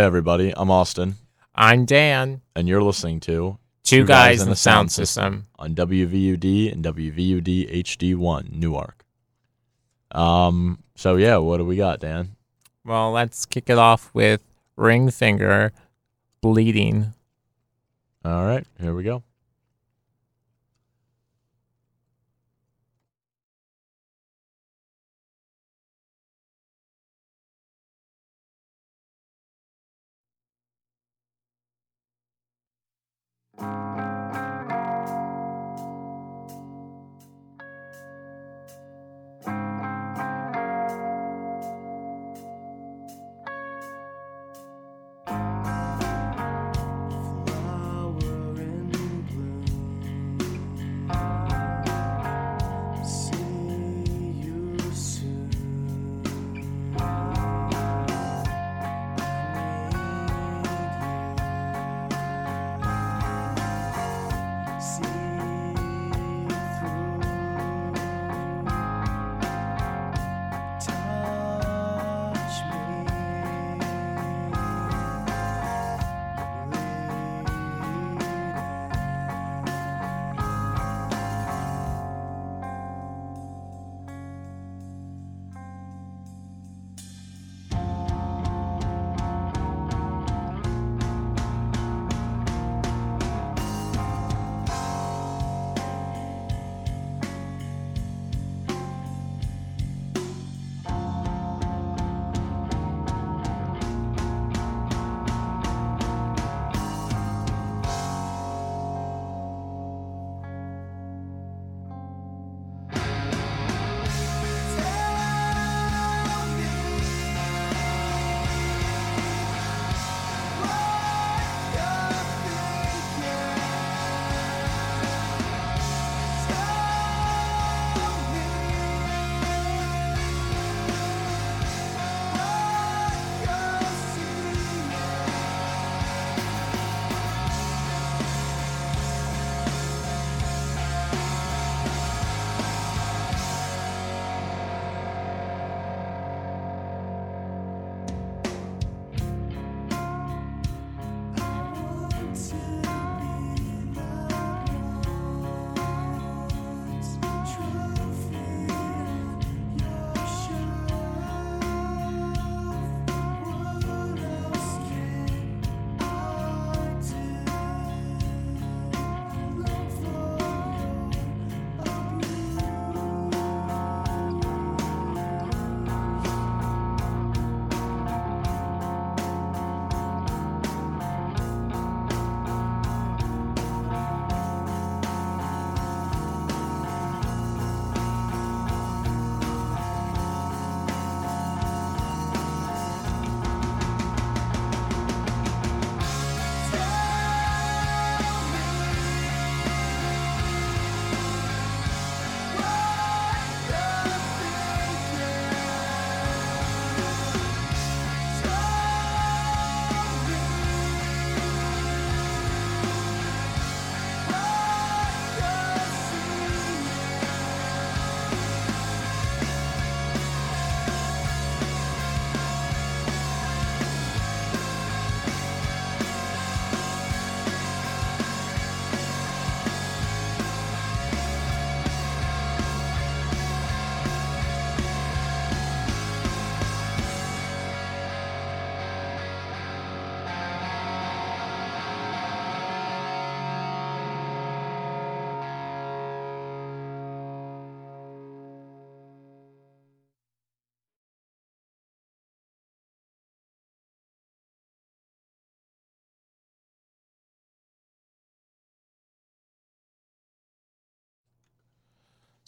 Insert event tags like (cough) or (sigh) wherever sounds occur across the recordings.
Hey, everybody. I'm Austin, I'm Dan. and you're listening to Two, guys, in the sound system. on WVUD and WVUD HD1 Newark. Um. So yeah, what do we got, Dan? Well, let's kick it off with Ring Finger Bleeding. All right, here we go.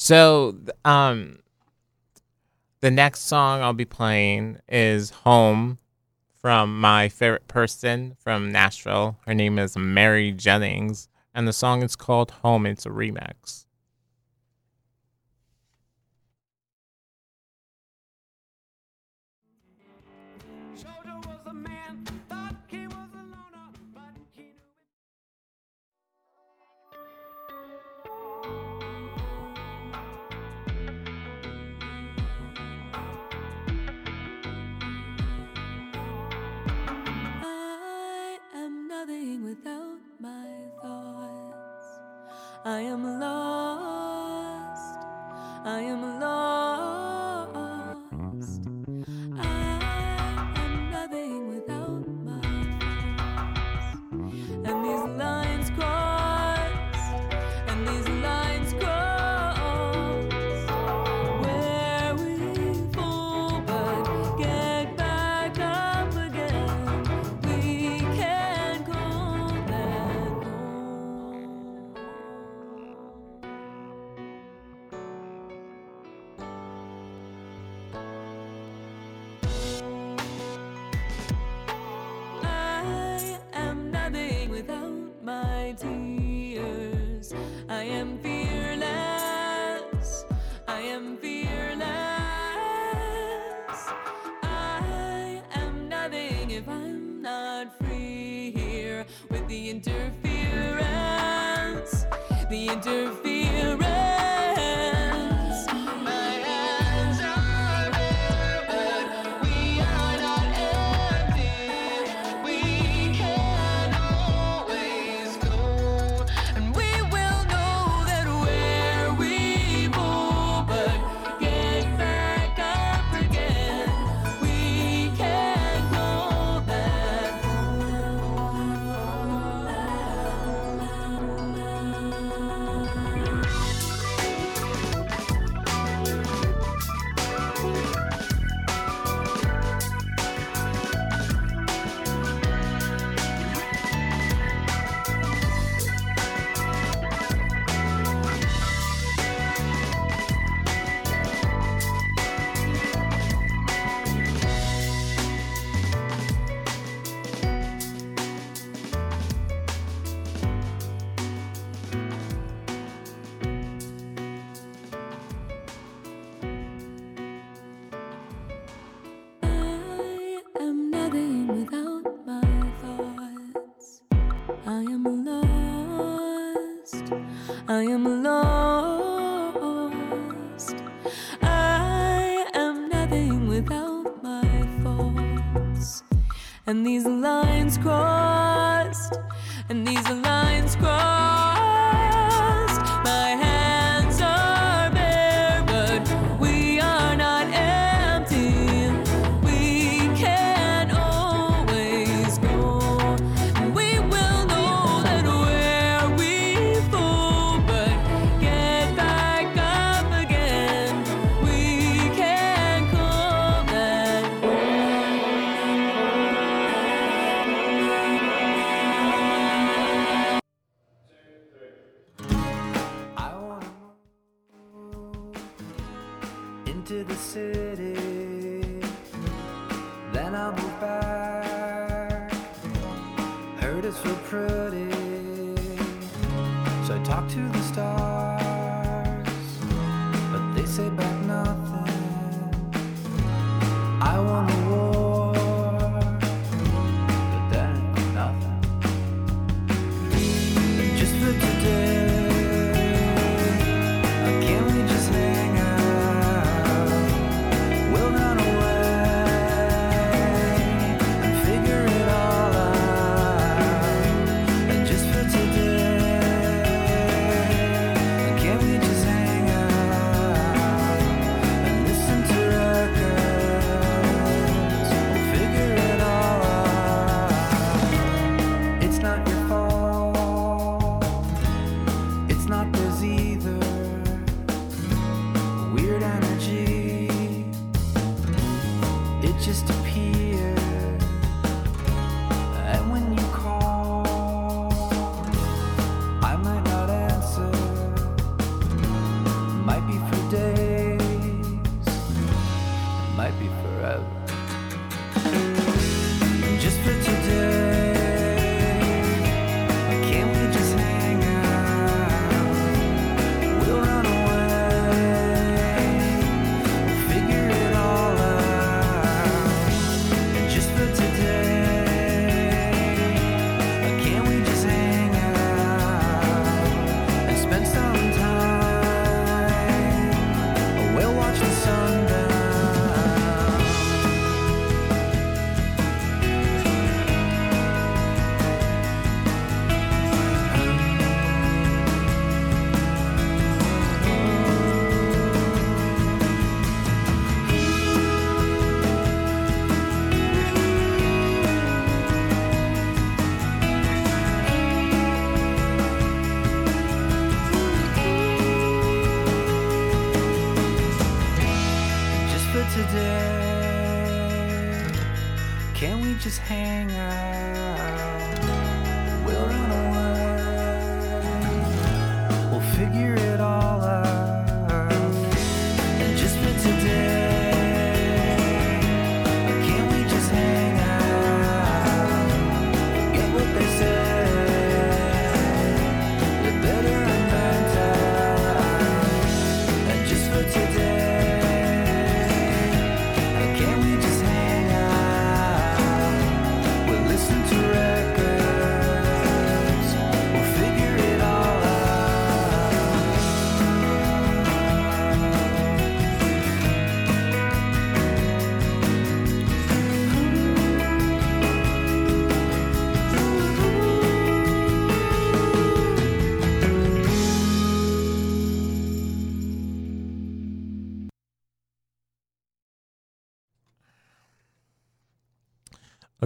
So, um, the next song I'll be playing is Home from my favorite person from Nashville. Her name is Mary Jennings, and the song is called Home. It's a remix. Am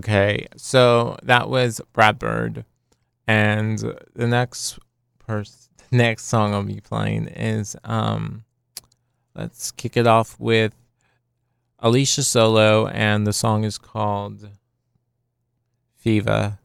Okay, so that was Brad Bird, and the next person, next song I'll be playing is um, let's kick it off with Alicia Solo, and the song is called Fever.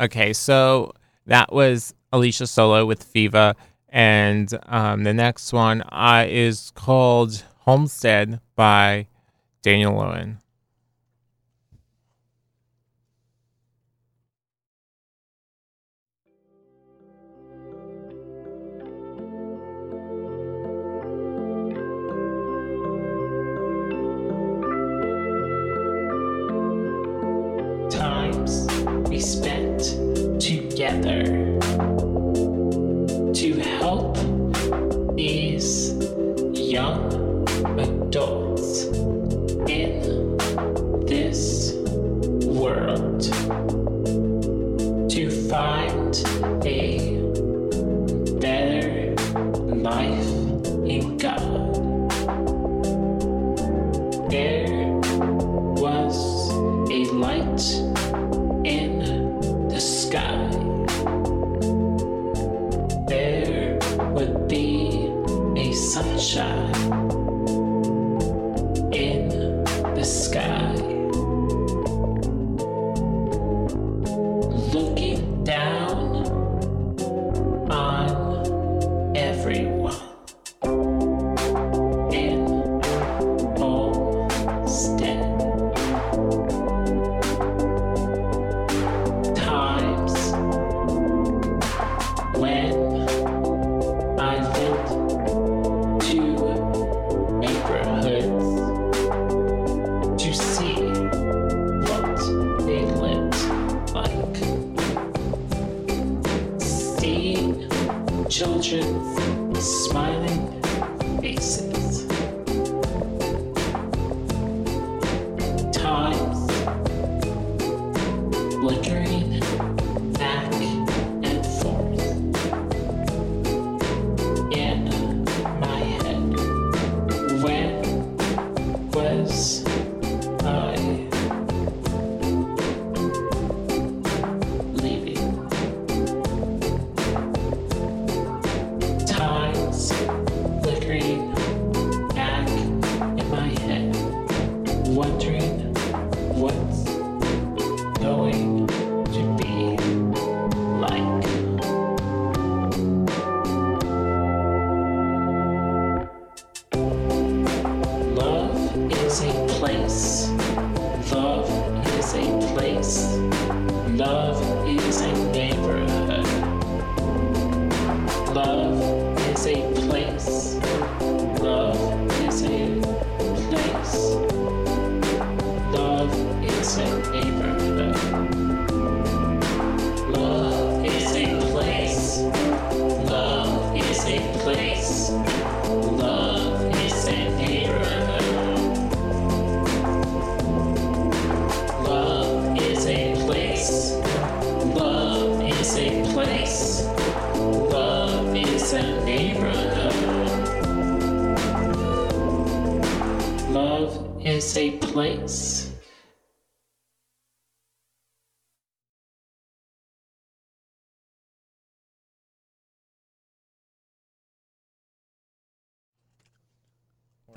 Okay, so that was Alicia Solo with Fever. And um, the next one uh, is called Homestead by Daniel Lowen.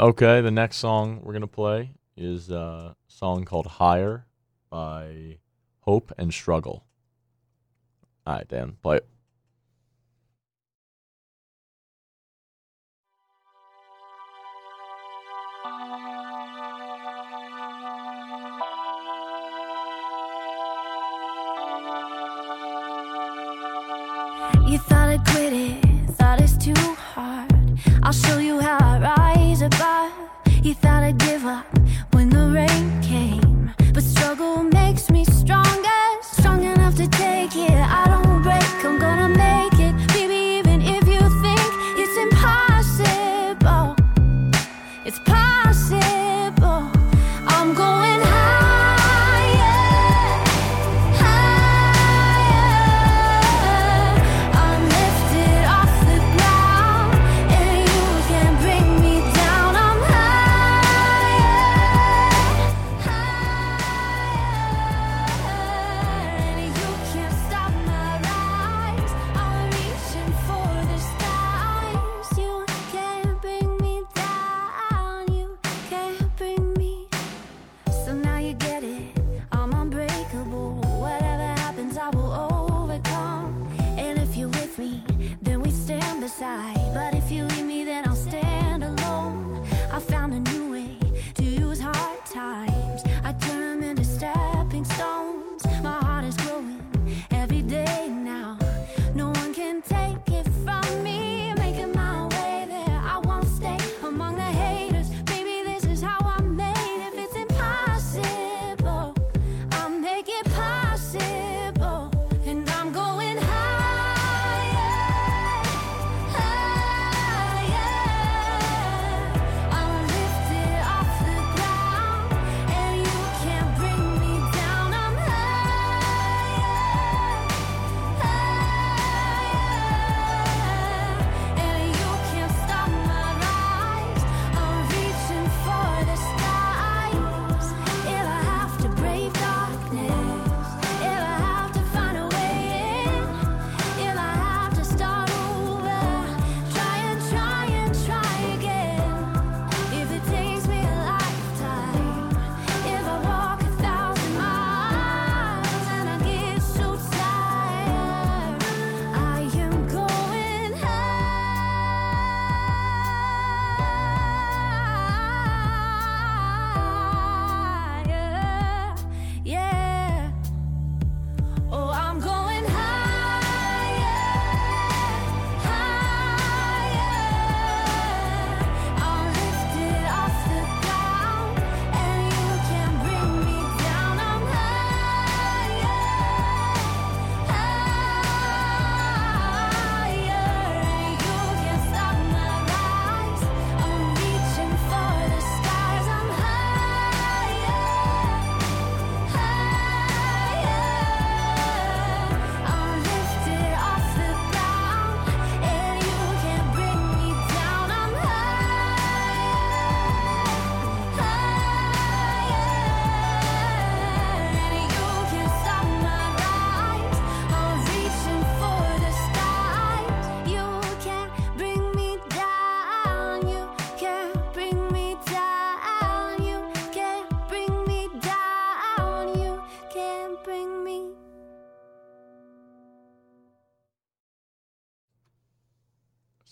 Okay, the next song we're going to play is a song called Higher by Hope and Struggle. All right, Dan, play it. You thought I quit it, thought it's too hard. I'll show you how I ride. Thought I'd give up.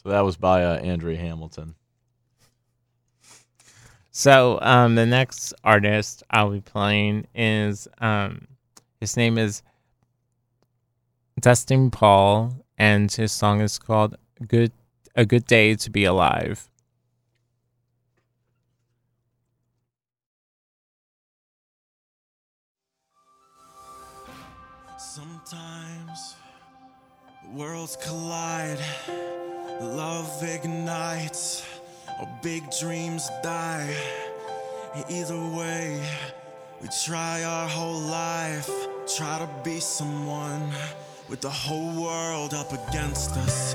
That was by uh, Andrea Hamilton. So um, the next artist I'll be playing is um, his name is Dustin Paul, and his song is called "Good A Good Day to Be Alive." Sometimes worlds collide. Love ignites or big dreams die. Either way, we try our whole life, try to be someone with the whole world up against us.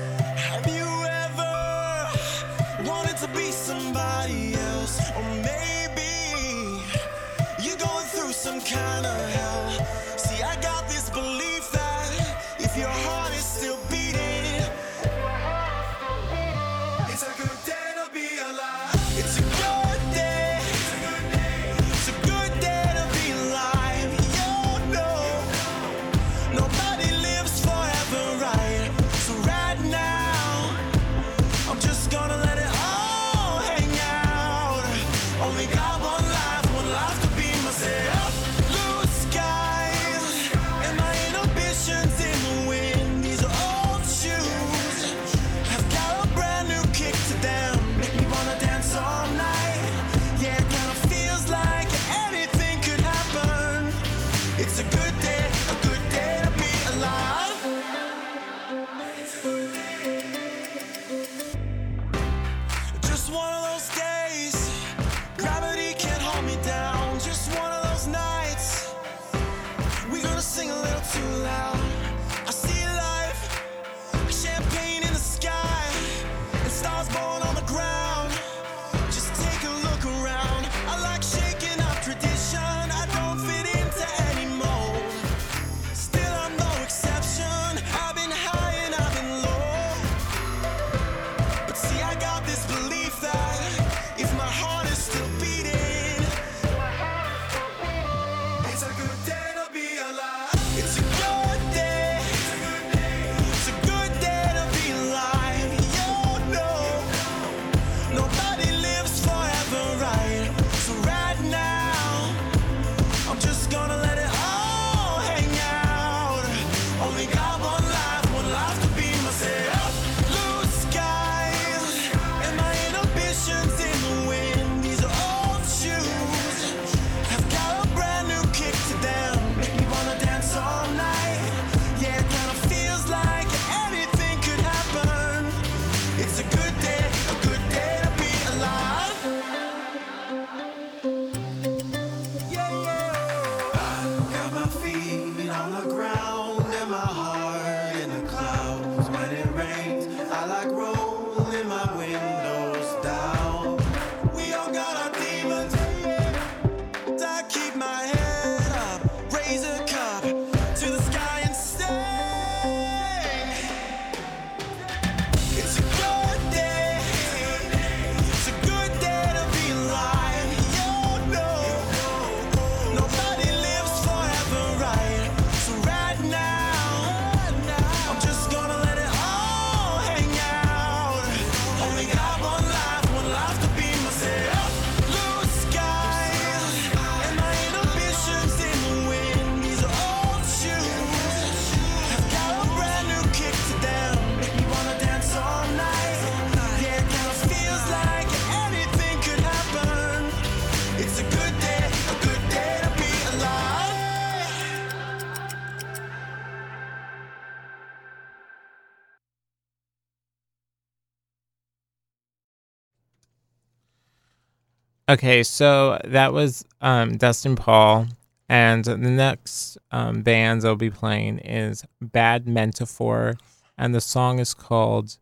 Okay, so that was um, Dustin Paul. And the next um, band they'll be playing is Bad Metaphor, and the song is called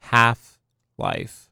Half Life.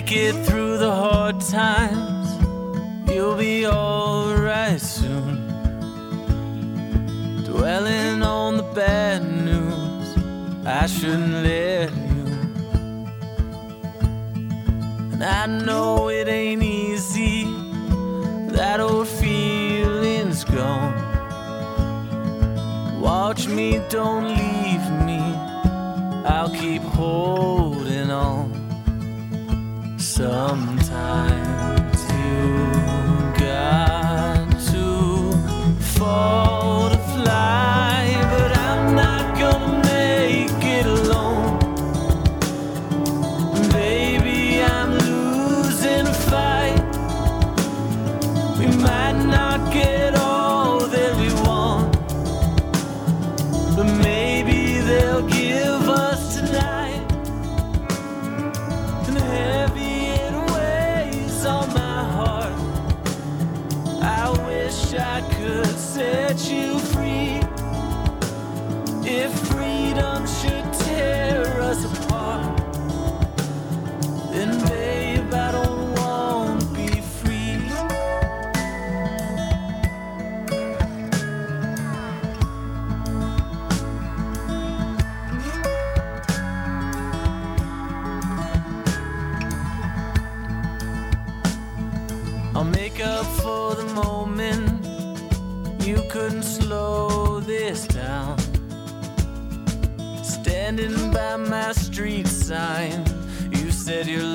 make it through the hard times. You'll be alright soon. Dwelling on the bad news, I shouldn't let you. And I know it ain't easy. That old feeling's gone. Watch me, don't leave me. I'll keep holding sometime. sign. You said you're.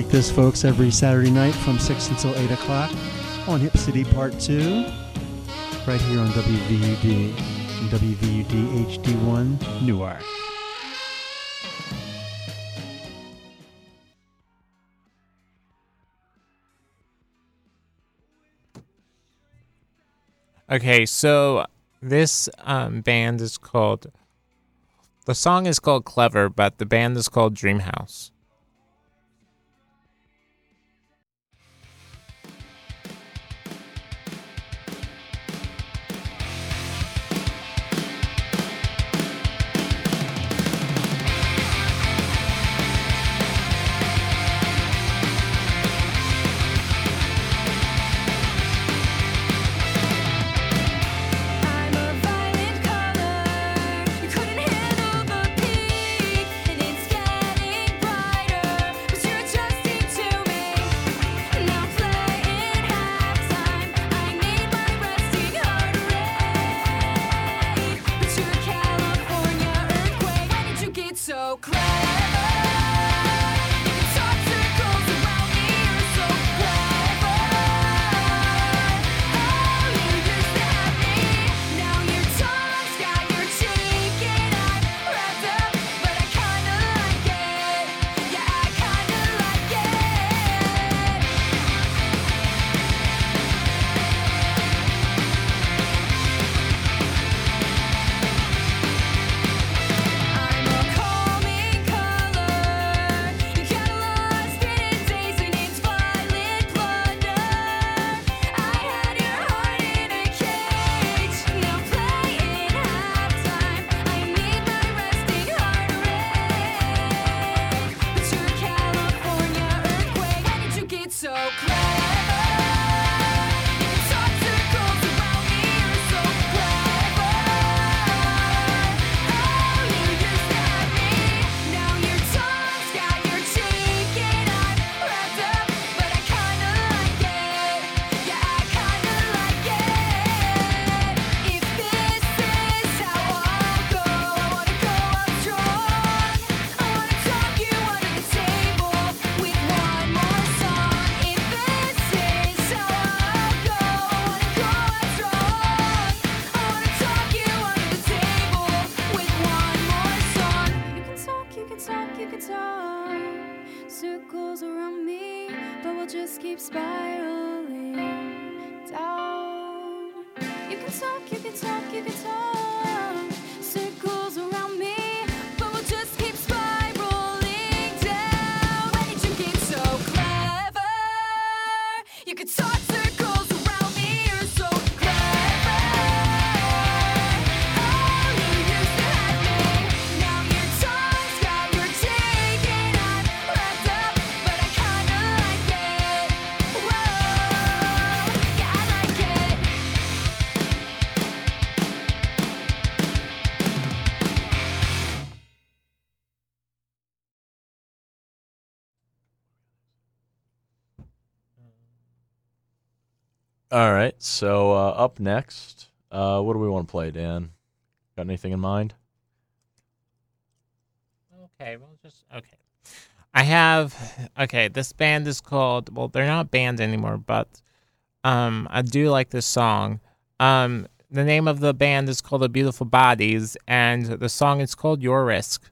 like this, folks, every Saturday night from 6 until 8 o'clock on Hip City Part 2, right here on WVUD and WVUD HD1 Newark. Okay, so this um, band is called. The song is called Clever, but the band is called Dreamhouse. All right. So uh, up next, uh, what do we want to play, Dan? Got anything in mind? Okay. Well, just okay. I have okay. This band is called. Well, they're not band anymore, but um, I do like this song. Um, the name of the band is called The Beautiful Bodies, and the song is called Your Risk.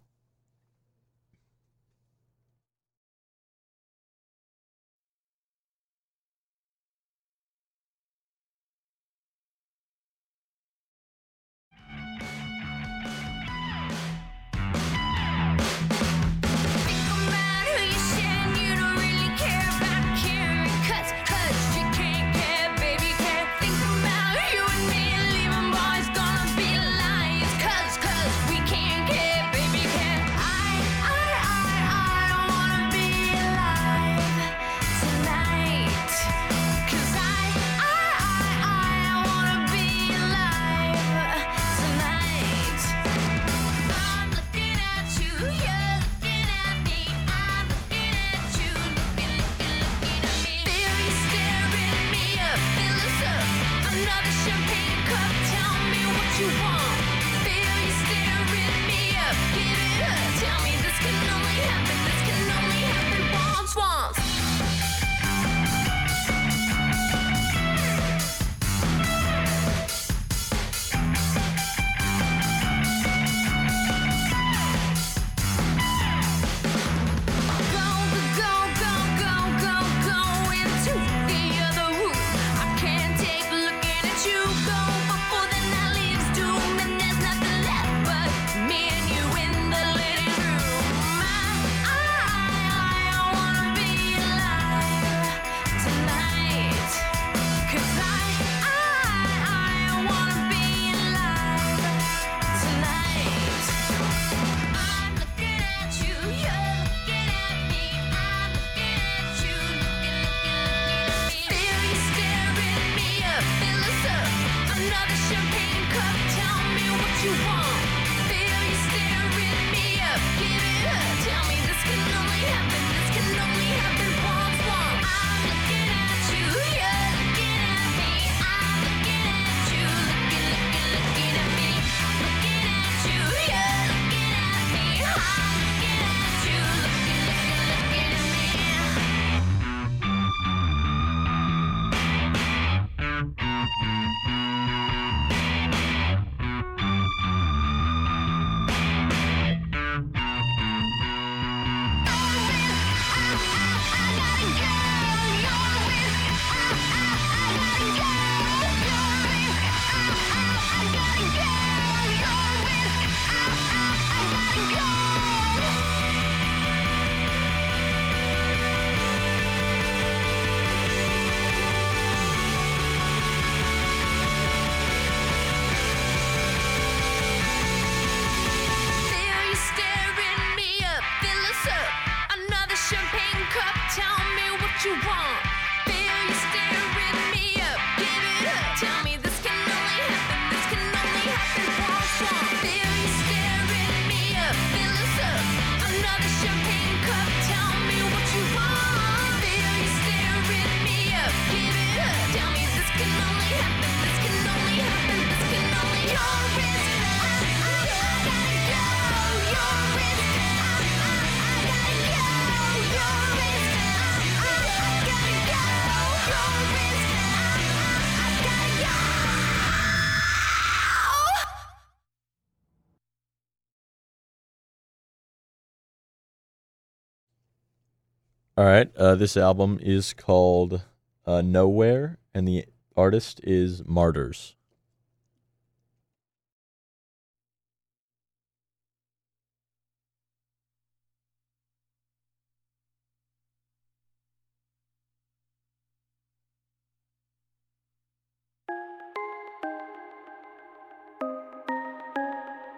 All right. Uh, this album is called uh, Nowhere, and the artist is Martyrs.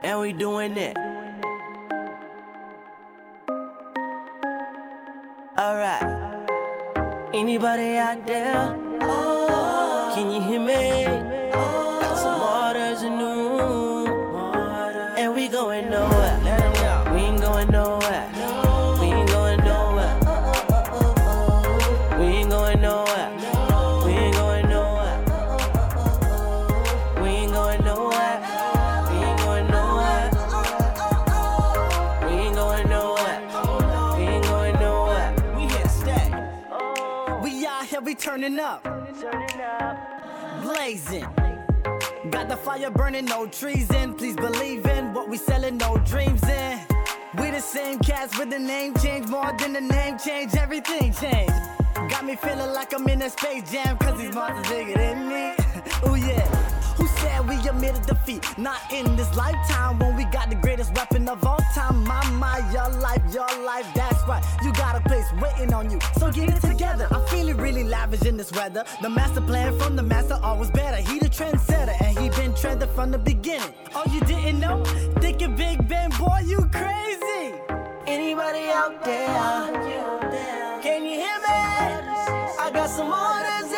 And we doing it. Anybody out there? Can you hear me? Some waters in the room. And we going nowhere. Turning up. Blazing. Got the fire burning, no treason. Please believe in what we selling, no dreams in. We the same cats with the name change, more than the name change, everything changed. Got me feeling like I'm in a space jam, cause these monsters bigger than me. Said we admitted defeat? Not in this lifetime when we got the greatest weapon of all time. My, my, your life, your life, that's right. You got a place waiting on you, so get it together. I'm feeling really lavish in this weather. The master plan from the master always better. He the trendsetter, and he been trending from the beginning. Oh, you didn't know? Thinking Big Ben, boy, you crazy. Anybody out there? Can you hear me? I got some orders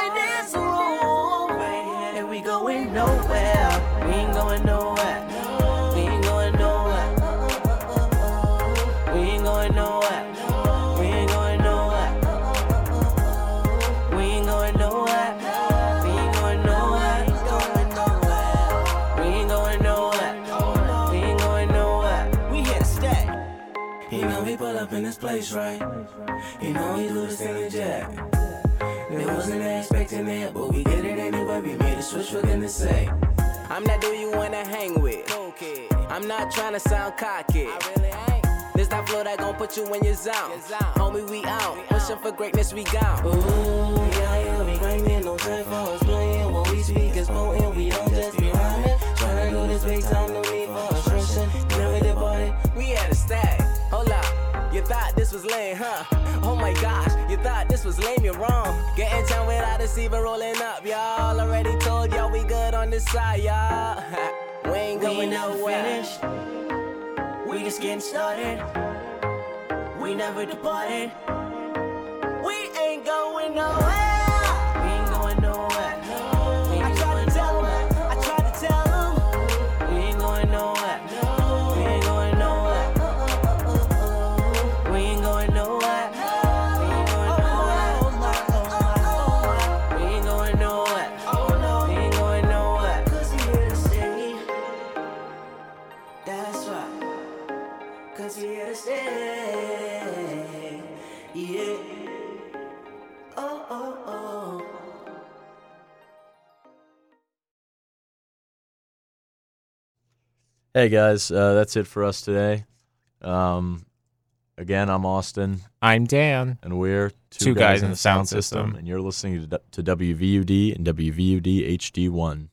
You know we pull up in this place, right? You know we do this in the jet. They wasn't expecting it, but we did it anyway. We made a switch, we're gonna say. I'm that dude you wanna hang with. I'm not trying to sound cocky. I really ain't. This that flow that gon' put you in your zone. Homie, we out. Pushing for greatness, we gone. Ooh, yeah, yeah, You thought this was lame, huh? Oh my gosh, you thought this was lame, you're wrong. Getting down without a even rolling up, y'all. Already told y'all we good on this side, y'all. (laughs) we ain't going nowhere. We just getting started. We never departed. We ain't going nowhere. Hey guys, uh, that's it for us today. Um, again, I'm Austin, I'm Dan. and we're two, guys in the sound system. and you're listening to, to WVUD and WVUD HD1.